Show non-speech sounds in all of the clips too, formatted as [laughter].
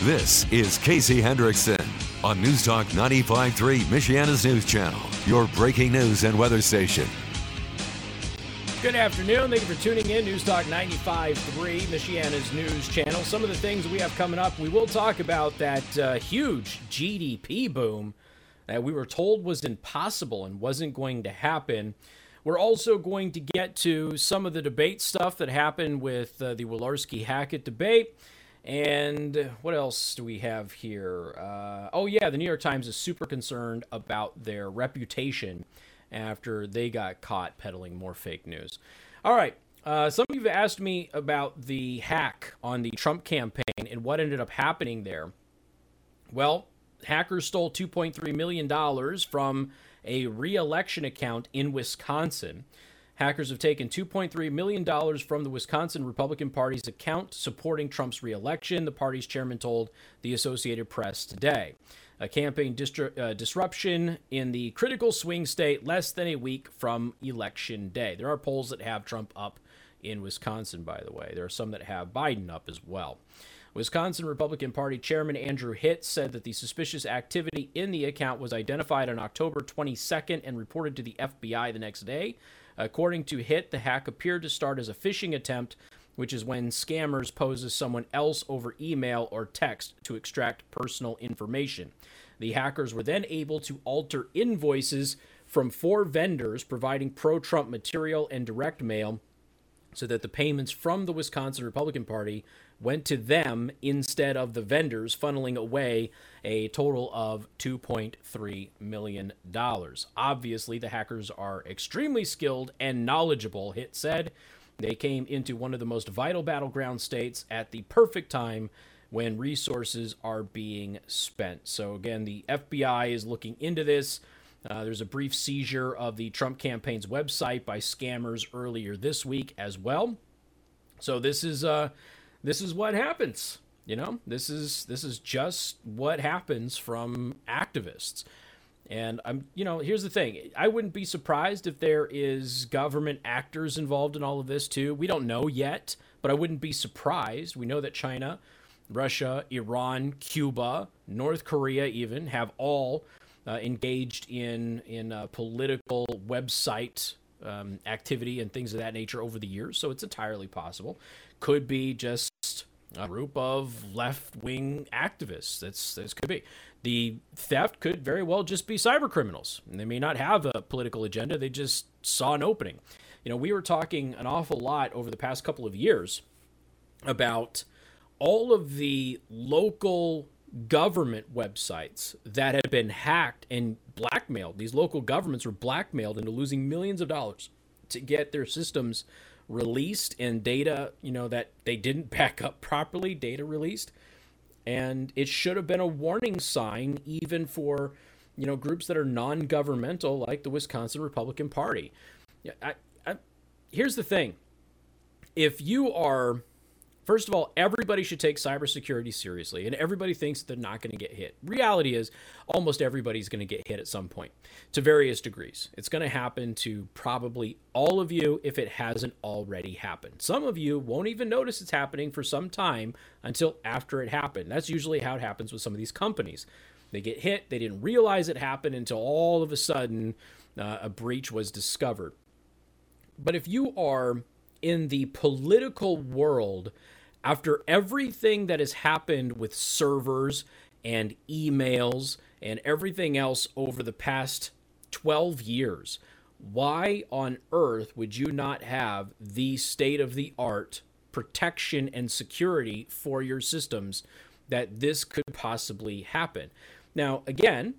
This is Casey Hendrickson on News Talk 95.3, Michiana's news channel, your breaking news and weather station. Good afternoon. Thank you for tuning in. News Talk 95.3, Michiana's news channel. Some of the things we have coming up, we will talk about that uh, huge GDP boom that we were told was impossible and wasn't going to happen. We're also going to get to some of the debate stuff that happened with uh, the Walorski Hackett debate. And what else do we have here? Uh, oh, yeah, the New York Times is super concerned about their reputation after they got caught peddling more fake news. All right. Uh, some of you have asked me about the hack on the Trump campaign and what ended up happening there. Well, hackers stole $2.3 million from a re election account in Wisconsin. Hackers have taken $2.3 million from the Wisconsin Republican Party's account supporting Trump's reelection, the party's chairman told the Associated Press today. A campaign distru- uh, disruption in the critical swing state less than a week from Election Day. There are polls that have Trump up in Wisconsin, by the way. There are some that have Biden up as well. Wisconsin Republican Party Chairman Andrew Hitt said that the suspicious activity in the account was identified on October 22nd and reported to the FBI the next day. According to Hitt, the hack appeared to start as a phishing attempt, which is when scammers pose as someone else over email or text to extract personal information. The hackers were then able to alter invoices from four vendors providing pro Trump material and direct mail so that the payments from the Wisconsin Republican Party went to them instead of the vendors, funneling away a total of $2.3 million. Obviously, the hackers are extremely skilled and knowledgeable, Hitt said. They came into one of the most vital battleground states at the perfect time when resources are being spent. So, again, the FBI is looking into this. Uh, there's a brief seizure of the Trump campaign's website by scammers earlier this week as well. So this is uh, this is what happens. You know, this is this is just what happens from activists. And I'm, you know, here's the thing. I wouldn't be surprised if there is government actors involved in all of this too. We don't know yet, but I wouldn't be surprised. We know that China, Russia, Iran, Cuba, North Korea even have all uh, engaged in in uh, political website um, activity and things of that nature over the years. So it's entirely possible. Could be just a group of left wing activists. That's this could be. The theft could very well just be cyber criminals. They may not have a political agenda. They just saw an opening. You know, we were talking an awful lot over the past couple of years about all of the local government websites that had been hacked and blackmailed. These local governments were blackmailed into losing millions of dollars to get their systems released and data, you know, that they didn't [laughs] back up properly, data released. And it should have been a warning sign even for, you know, groups that are non-governmental like the Wisconsin Republican Party. I, I, here's the thing. If you are First of all, everybody should take cybersecurity seriously, and everybody thinks they're not going to get hit. Reality is, almost everybody's going to get hit at some point to various degrees. It's going to happen to probably all of you if it hasn't already happened. Some of you won't even notice it's happening for some time until after it happened. That's usually how it happens with some of these companies. They get hit, they didn't realize it happened until all of a sudden uh, a breach was discovered. But if you are in the political world, after everything that has happened with servers and emails and everything else over the past 12 years, why on earth would you not have the state of the art protection and security for your systems that this could possibly happen? Now, again,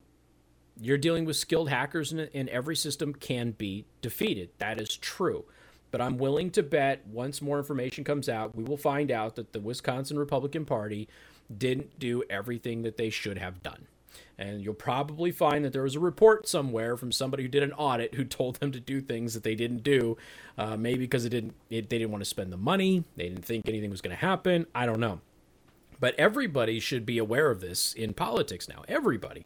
you're dealing with skilled hackers, and, every system can be defeated. That is true. But I'm willing to bet once more information comes out, we will find out that the Wisconsin Republican Party didn't do everything that they should have done. And you'll probably find that there was a report somewhere from somebody who did an audit who [laughs] told them to do things that they didn't do, uh, maybe because it didn't, it, they didn't want to spend the money, they didn't think anything was going to happen. I don't know. But everybody should be aware of this in politics now. Everybody.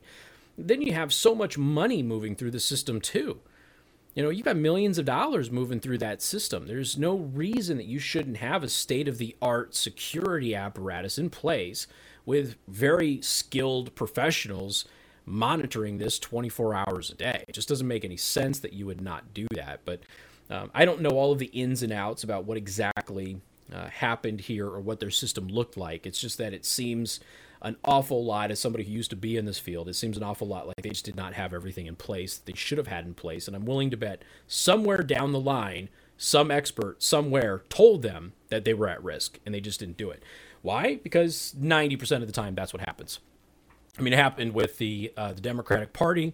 Then you have so much money moving through the system too You know, you've got millions of dollars moving through that system. There's no reason that you shouldn't have a state of the art security apparatus in place with very skilled professionals monitoring this 24 hours a day. It just doesn't make any sense that you would not do that. But um, I don't know all of the ins and outs about what exactly uh, happened here or what their system looked like. It's just that it seems an awful lot as somebody who used to be in this field. It seems an awful lot like they just did not have everything in place they should have had in place. And I'm willing to bet somewhere down the line, some expert somewhere told them that they were at risk and they just didn't do it. Why? Because 90% of the time that's what happens. I mean, it happened with the uh, the Democratic Party,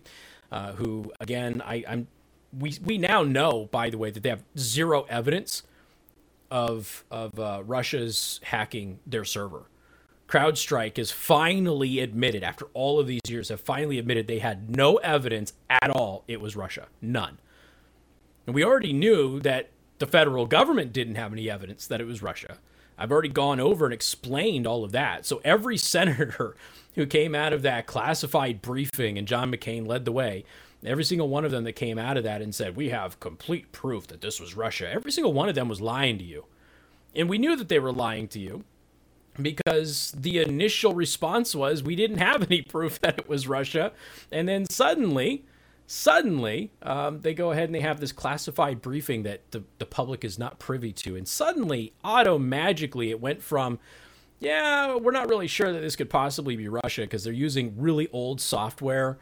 uh, who again, I, I'm we we now know, by the way, that they have zero evidence of of uh, Russia's hacking their server. CrowdStrike has finally admitted, after all of these years, have finally admitted they had no evidence at all it was Russia. None. And we already knew that the federal government didn't have any evidence that it was Russia. I've already gone over and explained all of that. So every [laughs] senator who came out of that classified briefing and John McCain led the way, every single one of them that came out of that and said, We have complete proof that this was Russia, every single one of them was lying to you. And we knew that they were lying to you because the initial response was we didn't have any proof [laughs] that it was Russia. And then suddenly, suddenly, um, they go ahead and they have this classified briefing that the, the public is not privy to. And suddenly, auto magically, it went from, yeah, we're not really sure that this could possibly be Russia because they're using really old software.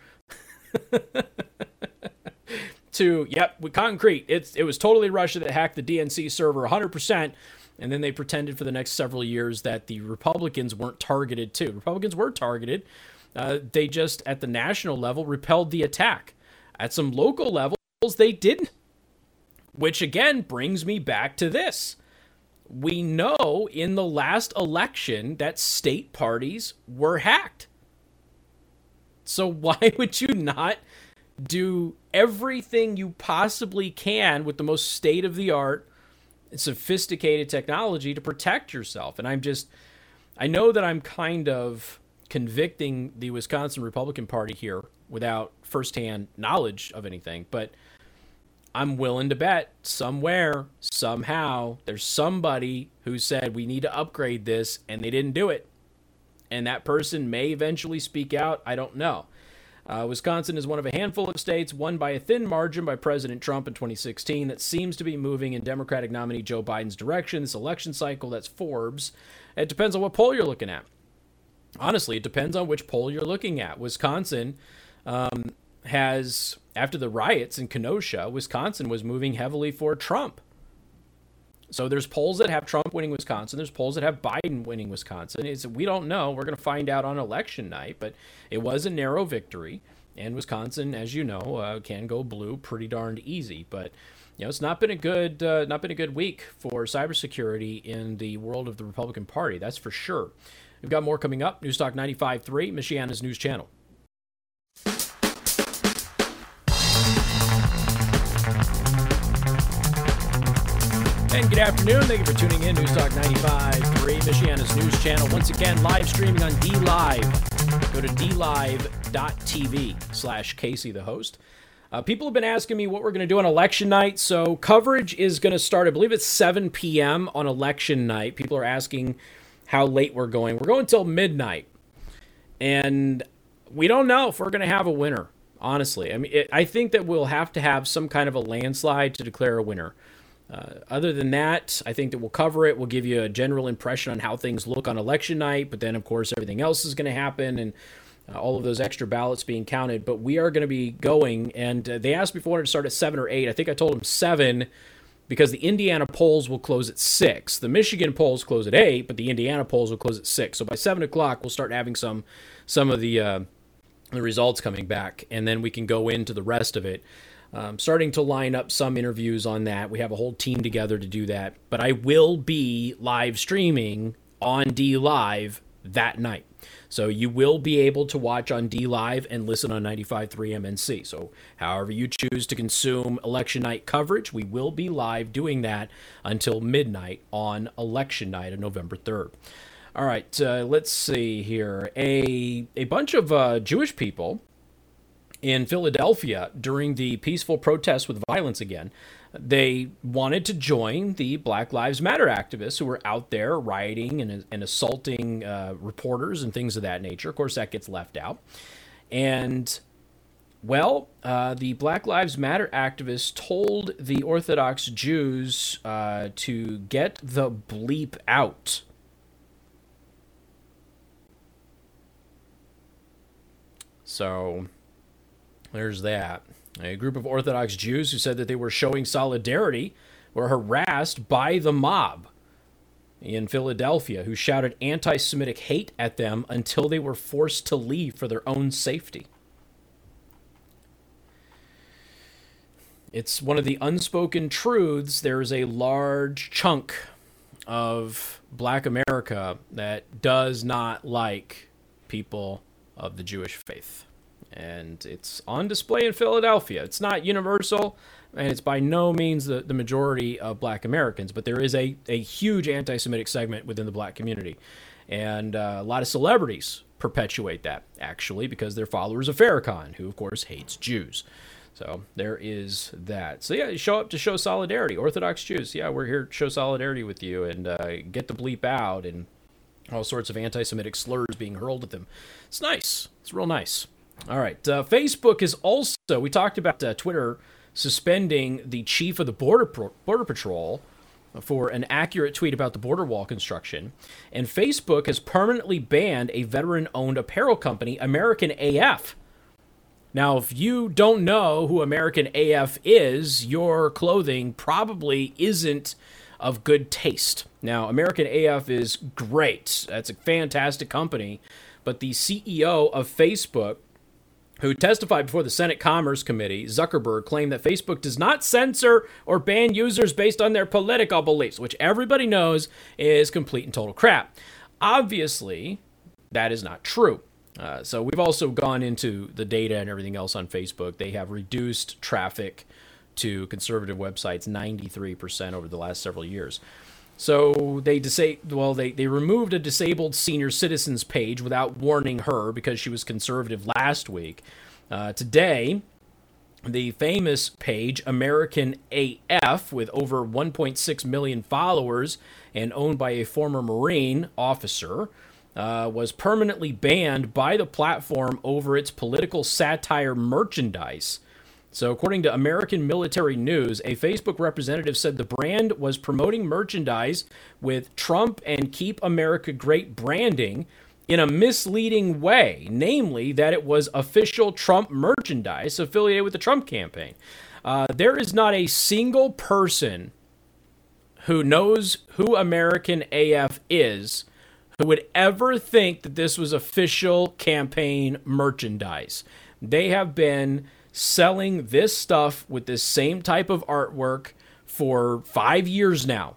[laughs] to yep, with concrete, it's it was totally Russia that hacked the DNC server 100%. And then they pretended for the next several years that the Republicans weren't targeted too. Republicans were targeted. Uh, they just, at the national level, repelled the attack. At some local levels, they didn't. Which again brings me back to this. We know in the last election that state parties were hacked. So [laughs] why would you not do everything you possibly can with the most state of the art sophisticated technology to protect yourself. And I'm just, I know that I'm kind of convicting the Wisconsin Republican Party here without firsthand knowledge of anything, but I'm willing to bet somewhere, somehow, there's somebody who said we need to upgrade this and they didn't do it. And that person may eventually speak out. I don't know. Uh, Wisconsin is one of a handful of states won by a thin margin by President Trump in 2016 that seems to be moving in Democratic nominee Joe Biden's direction this election cycle. That's Forbes. It depends on what poll you're looking at. Honestly, it depends on which poll you're looking at. Wisconsin um, has, after the riots in Kenosha, Wisconsin was moving heavily for Trump. So there's polls that have Trump winning Wisconsin. There's polls that have Biden winning Wisconsin. It's, we don't know. We're going to find out on election night, but it was a narrow victory. And Wisconsin, as you know, uh, can go blue pretty darned easy. But you know, it's not been a good uh, not been a good week for cybersecurity in the world of the Republican Party. That's for sure. We've got more coming up. Newstalk 95.3, Michiana's news channel. And good afternoon. Thank you for tuning in. Newstalk 95.3, Michiana's news channel. Once again, live streaming on DLive. Go to dlive.tv slash Casey, the host. Uh, people have been asking me what we're going to do on election night. So coverage is going to start, I believe it's 7 p.m. on election night. People are asking how late we're going. We're going until midnight. And we don't know if we're going to have a winner, honestly. I mean, it, I think that we'll have to have some kind of a landslide to declare a winner. Uh, other than that, I think that we'll cover it. We'll give you a general impression on how things look on election night, but then, of course, everything else is going to happen and uh, all of those extra ballots being counted. But we are going to be going, and uh, they asked me if I wanted to start at 7 or 8. I think I told them 7 because the Indiana polls will close at 6. The Michigan polls close at 8, but the Indiana polls will close at 6. So by 7 o'clock, we'll start having some, some of the, uh, the results coming back, and then we can go into the rest of it. Um, starting to line up some interviews on that. We have a whole team together to do that. But I will be live streaming on D Live that night. So you will be able to watch on D Live and listen on 95.3 MNC. So however you choose to consume election night coverage, we will be live doing that until midnight on election night of November 3rd. All right, uh, let's see here. A a bunch of uh, Jewish people in Philadelphia during the peaceful protests with violence again. They wanted to join the Black Lives Matter activists who were out there rioting and, and assaulting uh, reporters and things of that nature. Of course, that gets left out. And well, uh, the Black Lives Matter activists told the Orthodox Jews uh, to get the bleep out. So there's that. A group of Orthodox Jews who said that they were showing solidarity were harassed by the mob in Philadelphia who shouted anti Semitic hate at them until they were forced to leave for their own safety. It's one of the unspoken truths. There's a large chunk of black America that does not like people of the Jewish faith and it's on display in Philadelphia. It's not universal, and it's by no means the, the majority of black Americans, but there is a, a huge anti Semitic segment within the black community. And uh, a lot of celebrities perpetuate that, actually, because they're followers of Farrakhan, who, of course, hates Jews. So there is that. So yeah, show up to show solidarity. Orthodox Jews, yeah, we're here to show solidarity with you and uh, get the bleep out and all sorts of anti-Semitic slurs being hurled at them. It's nice. It's real nice. All right. Uh, Facebook is also, we talked about uh, Twitter suspending the chief of the Border, Pro- Border Patrol for an accurate tweet about the border wall construction. And Facebook has permanently banned a veteran owned apparel company, American AF. Now, if you don't know who American AF is, your clothing probably isn't of good taste. Now, American AF is great. That's a fantastic company. But the CEO of Facebook who testified before the Senate Commerce Committee, Zuckerberg claimed that Facebook does not censor or ban users based on their political beliefs, which everybody knows is complete and total crap. Obviously, that is not true. Uh, so we've also gone into the data and everything else on Facebook. They have reduced traffic to conservative websites 93% over the last several years. So they disa- well they, they removed a disabled senior citizens page without warning her because she was conservative last week. Uh, today, the famous page American AF with over 1.6 million followers and owned by a former Marine officer uh, was permanently banned by the platform over its political satire merchandise. So, according to American Military News, a Facebook representative said the brand was promoting merchandise with Trump and Keep America Great branding in a misleading way, namely that it was official Trump merchandise affiliated with the Trump campaign. Uh, there is not a single person who knows who American AF is who would ever think that this was official campaign merchandise. They have been selling this stuff with this same type of artwork for five years now.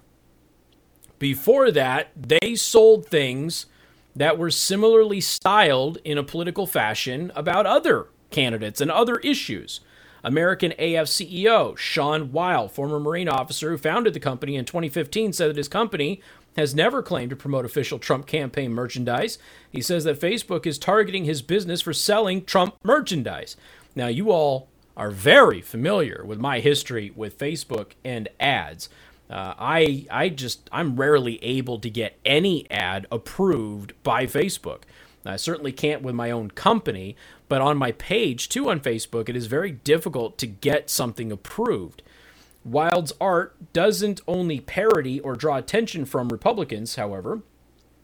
Before that, they sold things that were similarly styled in a political fashion about other candidates and other issues. American AF CEO Sean Weil, former Marine officer who founded the company in 2015, said that his company has never claimed to promote official Trump campaign merchandise. He says that Facebook is targeting his business for selling Trump merchandise. Now, you all are very familiar with my history with Facebook and ads. Uh, I I just I'm rarely able to get any ad approved by Facebook. I certainly can't with my own company, but on my page too on Facebook, it is very difficult to get something approved. Wild's art doesn't only parody or draw attention from Republicans, however.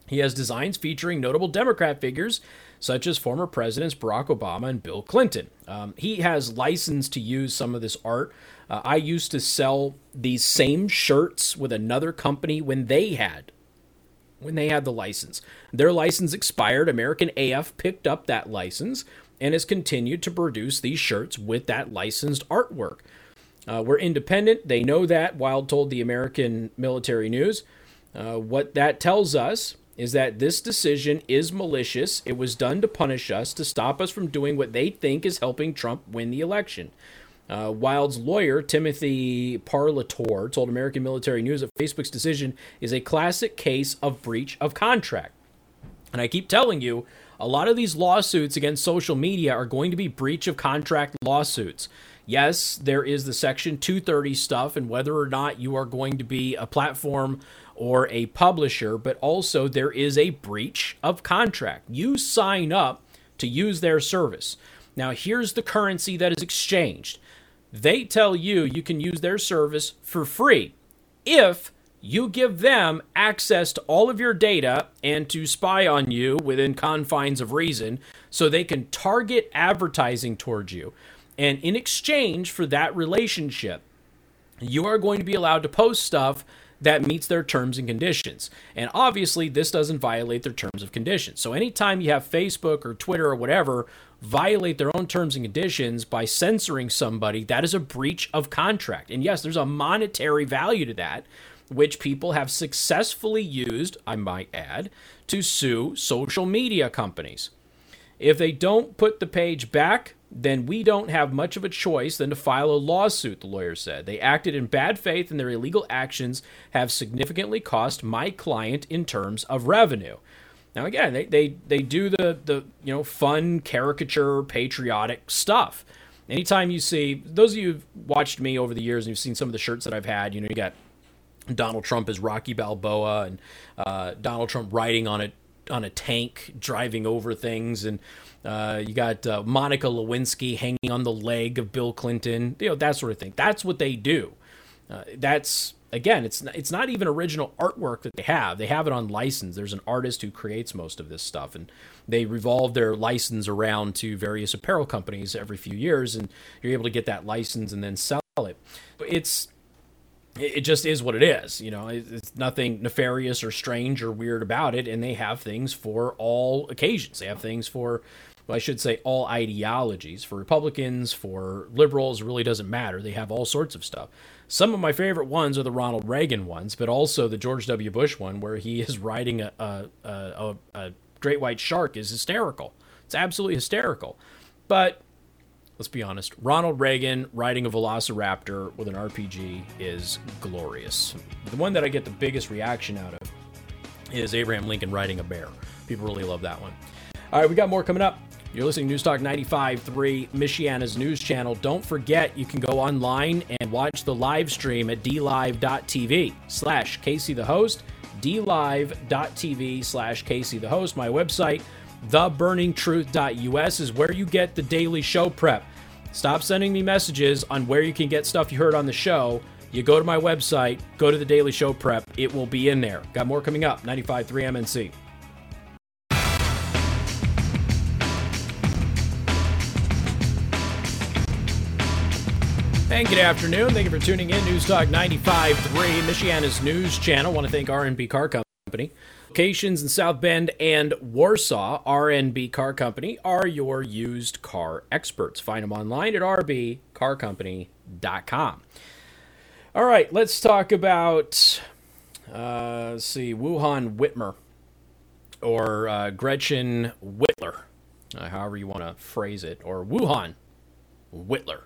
He has designs featuring notable Democrat figures such as former presidents Barack Obama and Bill Clinton. Um, he has license to use some of this art. Uh, I used to sell these same shirts with another company when they had when they had the license. Their license expired. American AF picked up that license and has continued to produce these shirts with that licensed artwork. Uh, we're independent. They know that. Wild told the American Military News. Uh, what that tells us is that this decision is malicious. It was done to punish us, to stop us from doing what they think is helping Trump win the election. Uh, Wild's lawyer, Timothy Parlatore, told American Military News that Facebook's decision is a classic case of breach of contract. And I keep telling you, A lot of these lawsuits against social media are going to be breach of contract lawsuits. Yes, there is the Section 230 stuff and whether or not you are going to be a platform or a publisher, but also there is a breach of contract. You sign up to use their service. Now, here's the currency that is exchanged. They tell you you can use their service for free if you give them access to all of your data and to spy on you within confines of reason so they can target advertising towards you. And in exchange for that relationship, you are going to be allowed to post stuff that meets their terms and conditions. And obviously, this doesn't violate their terms of conditions. So, anytime you have Facebook or Twitter or whatever violate their own terms and conditions by censoring somebody, that is a breach of contract. And yes, there's a monetary value to that, which people have successfully used, I might add, to sue social media companies. If they don't put the page back, then we don't have much of a choice than to file a lawsuit, the lawyer said. They acted in bad faith and their illegal actions have significantly cost my client in terms of revenue. Now again, they, they, they do the, the you know fun caricature patriotic stuff. Anytime you see those of you who've watched me over the years and you've seen some of the shirts that I've had, you know, you got Donald Trump as Rocky Balboa and uh, Donald Trump riding on a on a tank driving over things and uh, you got uh, Monica Lewinsky hanging on the leg of Bill Clinton, you know that sort of thing. That's what they do. Uh, that's again, it's it's not even original artwork that they have. They have it on license. There's an artist who creates most of this stuff, and they revolve their license around to various apparel companies every few years, and you're able to get that license and then sell it. It's it just is what it is. You know, it's nothing nefarious or strange or weird about it. And they have things for all occasions. They have things for, well, I should say, all ideologies. For Republicans, for liberals, really doesn't matter. They have all sorts of stuff. Some of my favorite ones are the Ronald Reagan ones, but also the George W. Bush one, where he is riding a, a, a, a great white shark, is hysterical. It's absolutely hysterical. But let's be honest, Ronald Reagan riding a Velociraptor with an RPG is glorious. The one that I get the biggest reaction out of is Abraham Lincoln riding a bear. People really love that one. All right, we got more coming up. You're listening to News Talk 95.3, Michiana's news channel. Don't forget, you can go online and watch the live stream at dlive.tv slash Casey the host, dlive.tv slash Casey the host. My website, theburningtruth.us is where you get the daily show prep. Stop sending me messages on where you can get stuff you heard on the show. You go to my website, go to the daily show prep. It will be in there. Got more coming up. 95.3 MNC. And good afternoon. Thank you for tuning in. News Talk 95.3, Michiana's news channel. want to thank RNB Car Company. Locations in South Bend and Warsaw, RNB Car Company are your used car experts. Find them online at rbcarcompany.com. All right, let's talk about, uh, let's see, Wuhan Whitmer or uh, Gretchen Whitler, uh, however you want to phrase it, or Wuhan Whitler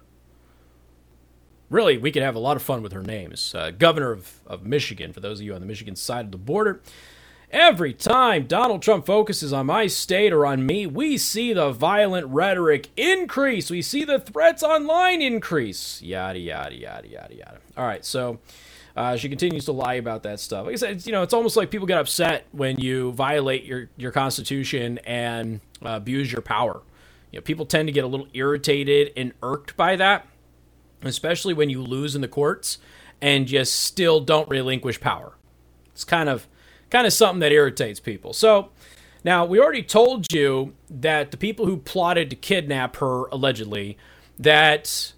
really, we could have a lot of fun with her names. Uh, governor of, of Michigan, for those of you on the Michigan side of the border. Every time Donald Trump focuses on my state or on me, we see the violent rhetoric increase. We see the threats online increase. Yada, yada, yada, yada, yada. All right, so uh, she continues to lie about that stuff. Like I said, you know, it's almost like people get upset when you violate your, your Constitution and uh, abuse your power. You know, people tend to get a little irritated and irked by that especially when you lose in the courts and just still don't relinquish power. It's kind of kind of something that irritates people. So now we already told you that the people who plotted to kidnap her allegedly that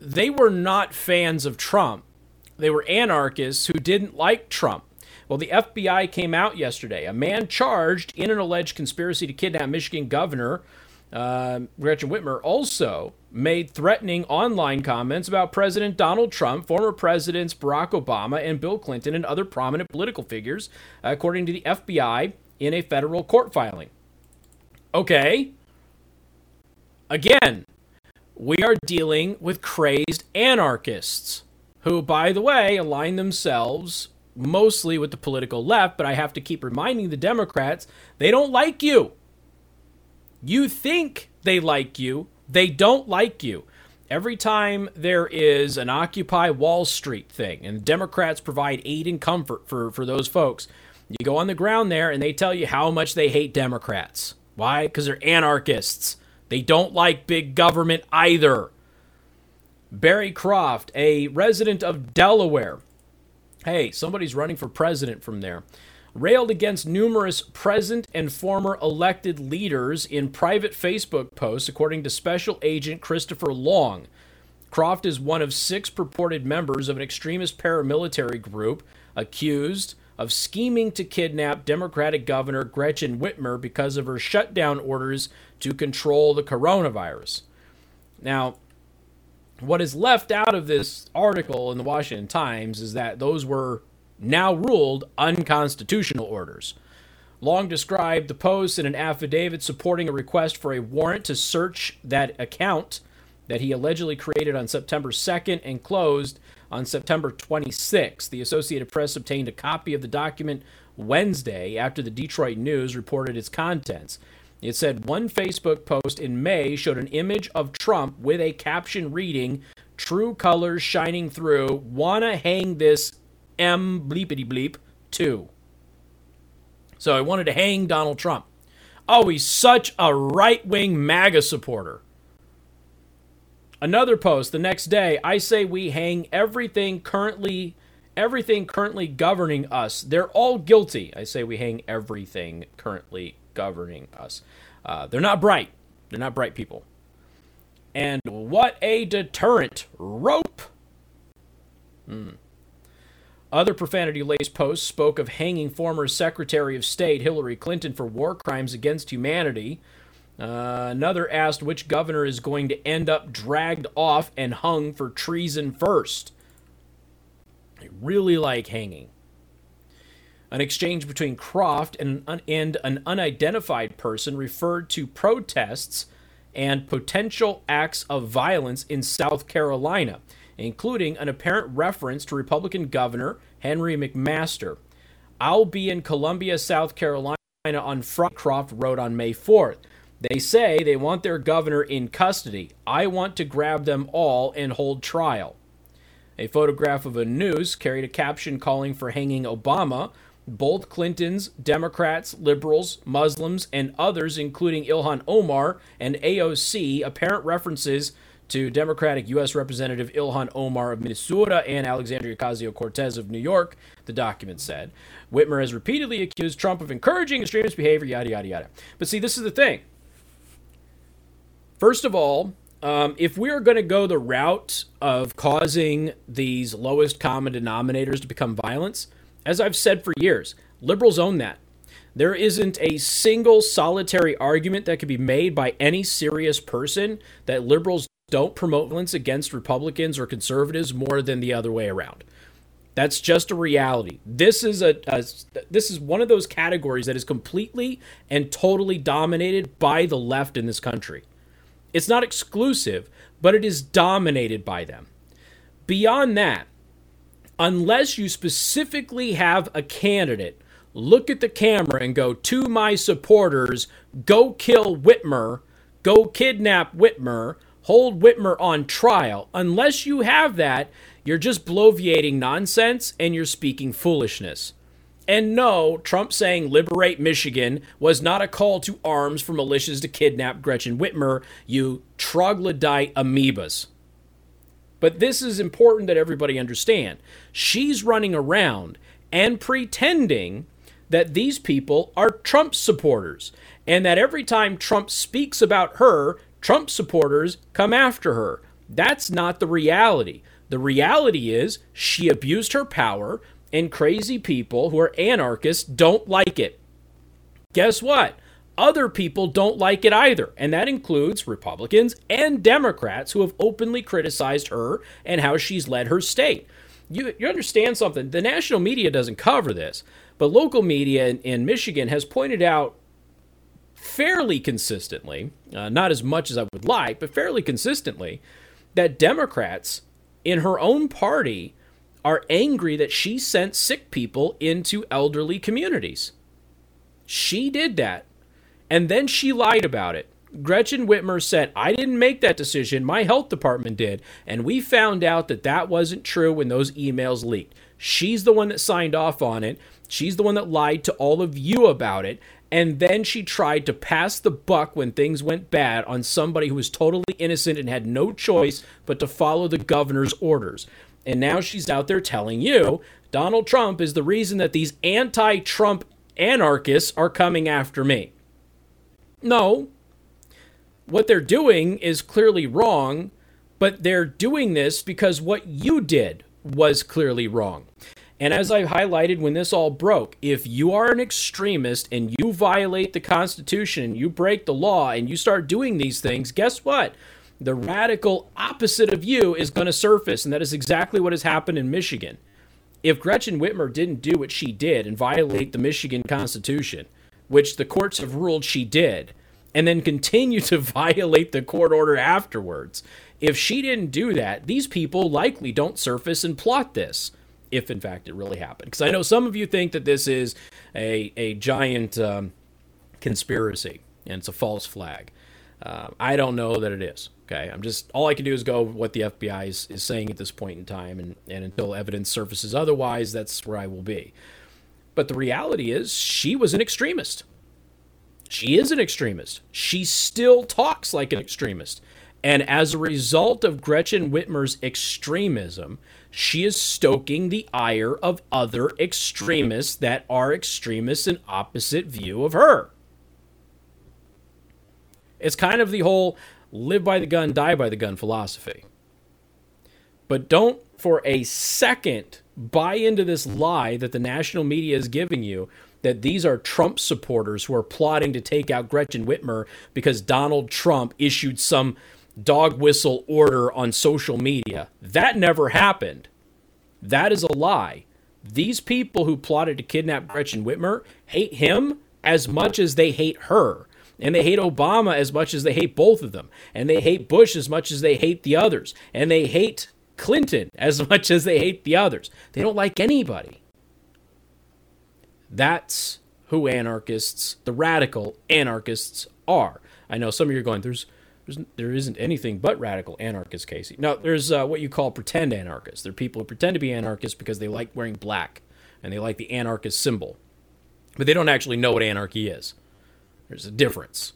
they were not fans of Trump. They were anarchists who didn't like Trump. Well, the FBI came out yesterday. A man charged in an alleged conspiracy to kidnap Michigan governor uh, Gretchen Whitmer also made threatening online comments about President Donald Trump, former presidents Barack Obama and Bill Clinton, and other prominent political figures, according to the FBI in a federal court filing. Okay. Again, we are dealing with crazed anarchists who, by the way, align themselves mostly with the political left, but I have to keep reminding the Democrats they don't like you. You think they like you, they don't like you. Every time there is an Occupy Wall Street thing, and Democrats provide aid and comfort for, for those folks, you go on the ground there and they tell you how much they hate Democrats. Why? Because they're anarchists. They don't like big government either. Barry Croft, a resident of Delaware. Hey, somebody's running for president from there. Railed against numerous present and former elected leaders in private Facebook posts, according to Special Agent Christopher Long. Croft is one of six purported members of an extremist paramilitary group accused of scheming to kidnap Democratic Governor Gretchen Whitmer because of her shutdown orders to control the coronavirus. Now, what is left out of this article in the Washington Times is that those were now ruled unconstitutional orders. Long described the post in an affidavit supporting a request for a warrant to search that account that he allegedly created on September 2nd and closed on September 26th. The Associated Press obtained a copy of the document Wednesday after the Detroit News reported its contents. It said one Facebook post in May showed an image of Trump with a caption reading, True colors shining through. Wanna hang this M bleepity bleep 2. So I wanted to hang Donald Trump. Oh, he's such a right wing MAGA supporter. Another post the next day, I say we hang everything currently everything currently governing us. They're all guilty. I say we hang everything currently governing us. Uh, they're not bright. They're not bright people. And what a deterrent rope. Hmm. Other profanity laced posts spoke of hanging former Secretary of State Hillary Clinton for war crimes against humanity. Uh, another asked which governor is going to end up dragged off and hung for treason first. I really like hanging. An exchange between Croft and, and an unidentified person referred to protests and potential acts of violence in South Carolina, including an apparent reference to Republican Governor Henry McMaster. I'll be in Columbia, South Carolina on Croft wrote on May 4th. They say they want their governor in custody. I want to grab them all and hold trial. A photograph of a noose carried a caption calling for hanging Obama. Both Clintons, Democrats, liberals, Muslims, and others, including Ilhan Omar and AOC, apparent references to Democratic U.S. Representative Ilhan Omar of Minnesota and Alexandria Ocasio Cortez of New York, the document said. Whitmer has repeatedly accused Trump of encouraging extremist behavior, yada, yada, yada. But see, this is the thing. First of all, um, if we're going to go the route of causing these lowest common denominators to become violence, as I've said for years, liberals own that. There isn't a single solitary argument that could be made by any serious person that liberals don't promote violence against Republicans or conservatives more than the other way around. That's just a reality. This is a, a, this is one of those categories that is completely and totally dominated by the left in this country. It's not exclusive, but it is dominated by them. Beyond that, unless you specifically have a candidate look at the camera and go, to my supporters, go kill Whitmer, go kidnap Whitmer, hold Whitmer on trial. Unless you have that, you're just bloviating nonsense and you're speaking foolishness. And no, Trump saying liberate Michigan was not a call to arms for militias to kidnap Gretchen Whitmer, you troglodyte amoebas. But this is important that everybody understand. She's running around and pretending that these people are Trump supporters, and that every time Trump speaks about her, Trump supporters come after her. That's not the reality. The reality is she abused her power and crazy people who are anarchists don't like it. Guess what? Other people don't like it either, and that includes Republicans and Democrats who have openly criticized her and how she's led her state. You, you understand something? The national media doesn't cover this, but local media in, in Michigan has pointed out fairly consistently, uh, not as much as I would like, but fairly consistently, that Democrats in her own party are angry that she sent sick people into elderly communities. She did that. And then she lied about it. Gretchen Whitmer said, I didn't make that decision. My health department did. And we found out that that wasn't true when those emails leaked. She's the one that signed off on it. She's the one that lied to all of you about it. And then she tried to pass the buck when things went bad on somebody who was totally innocent and had no choice but to follow the governor's orders. And now she's out there telling you Donald Trump is the reason that these anti Trump anarchists are coming after me. No. What they're doing is clearly wrong, but they're doing this because what you did was clearly wrong. And as I highlighted when this all broke, if you are an extremist and you violate the Constitution, you break the law, and you start doing these things, guess what? The radical opposite of you is going to surface. And that is exactly what has happened in Michigan. If Gretchen Whitmer didn't do what she did and violate the Michigan Constitution, which the courts have ruled she did, and then continue to [laughs] violate the court order afterwards, if she didn't do that, these people likely don't surface and plot this if in fact it really happened. Because I know some of you think that this is a, a giant um, conspiracy and it's a false flag. Uh, I don't know that it is. Okay, I'm just all I can do is go what the FBI is, is saying at this point in time, and, and until evidence surfaces otherwise, that's where I will be. But the reality is, she was an extremist. She is an extremist. She still talks like an extremist. And as a result of Gretchen Whitmer's extremism, she is stoking the ire of other extremists that are extremists in opposite view of her. It's kind of the whole live by the gun, die by the gun philosophy. But don't for a second buy into this lie that the national media is giving you that these are Trump supporters who are plotting to take out Gretchen Whitmer because Donald Trump issued some dog whistle order on social media. That never happened. That is a lie. These people who plotted to kidnap Gretchen Whitmer hate him as much as they hate her. And they hate Obama as much as they hate both of them. And they hate Bush as much as they hate the others. And they hate Clinton as [laughs] much as they hate the others. They don't like anybody. That's who anarchists, the radical anarchists, are. I know some of you are going, there's there isn't anything but radical anarchists, Casey. No, there's uh, what you call pretend anarchists. They're people who pretend to be anarchists because they like wearing black and they like the anarchist symbol, but they don't actually know what anarchy is. There's a difference.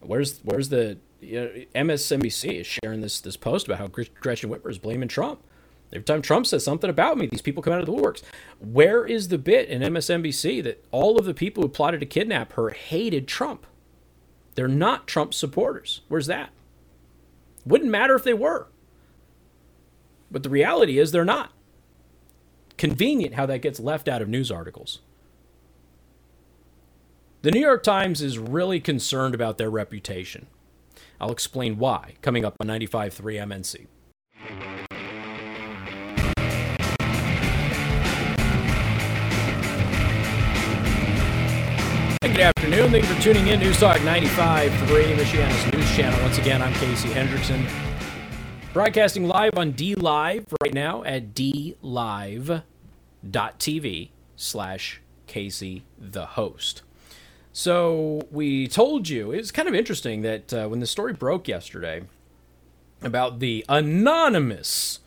Where's where's the you know, MSNBC is sharing this this post about how Gretchen Whitmer is blaming Trump. Every time Trump says something about me, these people come out of the woodworks. Where is the bit in MSNBC that all of the people who plotted to kidnap her hated Trump? They're not Trump supporters. Where's that? Wouldn't matter if they were. But the reality is they're not. Convenient how that gets left out of news articles. The New York Times is really concerned about their reputation. I'll explain why coming up on 95.3 MNC. Good afternoon. Thank you for tuning in. News Talk 95.3, Michiana's news channel. Once again, I'm Casey Hendrickson. Broadcasting live on DLive right now at dlive.tv slash Casey the host. So we told you, it's kind of interesting that uh, when the story broke yesterday about the anonymous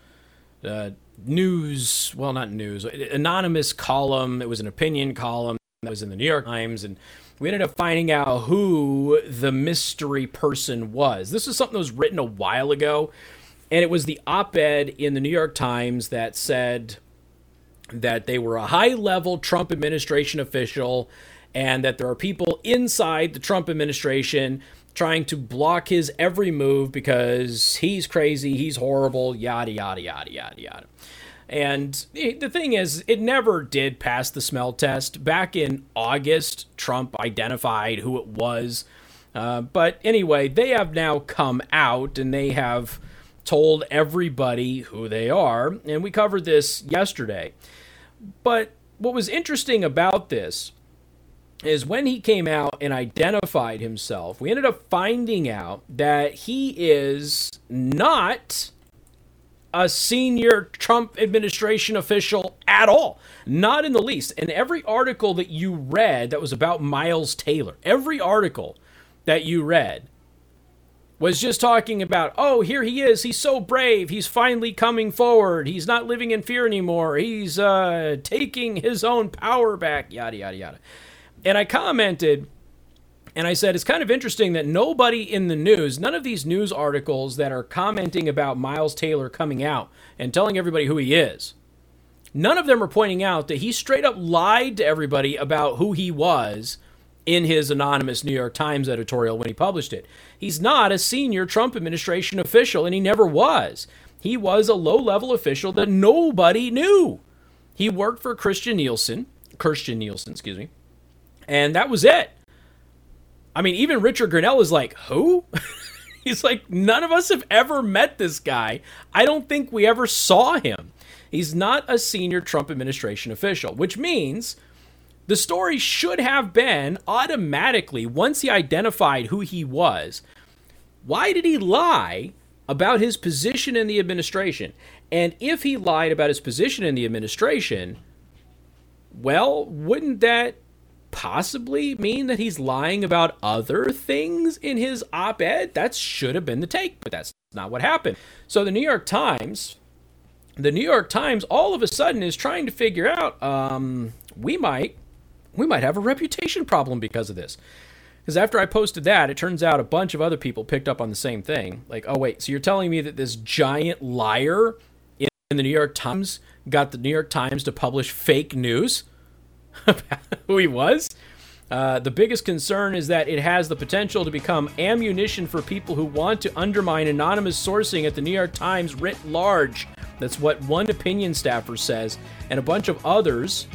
uh, news, well, not news, anonymous column, it was an opinion column that was in the New York Times, and we ended up finding out who the mystery person was. This is something that was written a while ago, and it was the op ed in the New York Times that said that they were a high level Trump administration official and that there are people inside the Trump administration trying to block his every move because he's crazy, he's horrible, yada, yada, yada, yada, yada. And the thing is, it never did pass the smell test. Back in August, Trump identified who it was. Uh, but anyway, they have now come out and they have told everybody who they are. And we covered this yesterday. But what was interesting about this is when he came out and identified himself, we ended up finding out that he is not a senior Trump administration official at all. Not in the least. And every article that you read that was about Miles Taylor, every article that you read was just talking about, oh, here he is. He's so brave. He's finally coming forward. He's not living in fear anymore. He's uh, taking his own power back, yada, yada, yada. And I commented and I said, it's kind of interesting that nobody in the news, none of these news articles that are commenting about Miles Taylor coming out and telling everybody who he is, none of them are pointing out that he straight up lied to everybody about who he was in his anonymous New York Times editorial when he published it. He's not a senior Trump administration official, and he never was. He was a low level official that nobody knew. He worked for Christian Nielsen, Kirstjen Nielsen, excuse me, and that was it. I mean, even Richard Grenell is like, who? [laughs] He's like, none of us have ever met this guy. I don't think we ever saw him. He's not a senior Trump administration official, which means the story should have been automatically, once he identified who he was, why did he lie about his position in the administration? And if he lied about his position in the administration, well, wouldn't that possibly mean that he's lying about other things in his op ed? That should have been the take, but that's not what happened. So the New York Times, the New York Times all of a sudden is trying to figure out um, we might we might have a reputation problem because of this. Because after I posted that, it turns out a bunch of other people picked up on the same thing. Like, oh, wait, so you're telling me that this giant liar in, in the New York Times got the New York Times to publish fake news? [laughs] about who he was. Uh, the biggest concern is that it has the potential to become ammunition for people who want to undermine anonymous sourcing at the New York Times writ large. That's what one opinion staffer says, and a bunch of others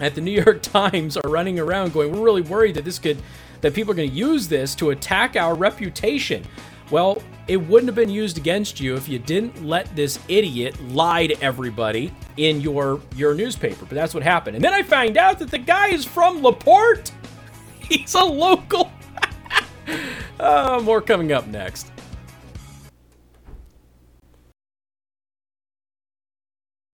at the New York [laughs] Times are running around going, "We're really worried that this could, that people are going to use this to attack our reputation." Well, it wouldn't have been used against you if you didn't let this idiot lie to everybody in your your newspaper. But that's what happened. And then I find out that the guy is from Laporte. [laughs] He's a local. uh, [laughs] more coming up next.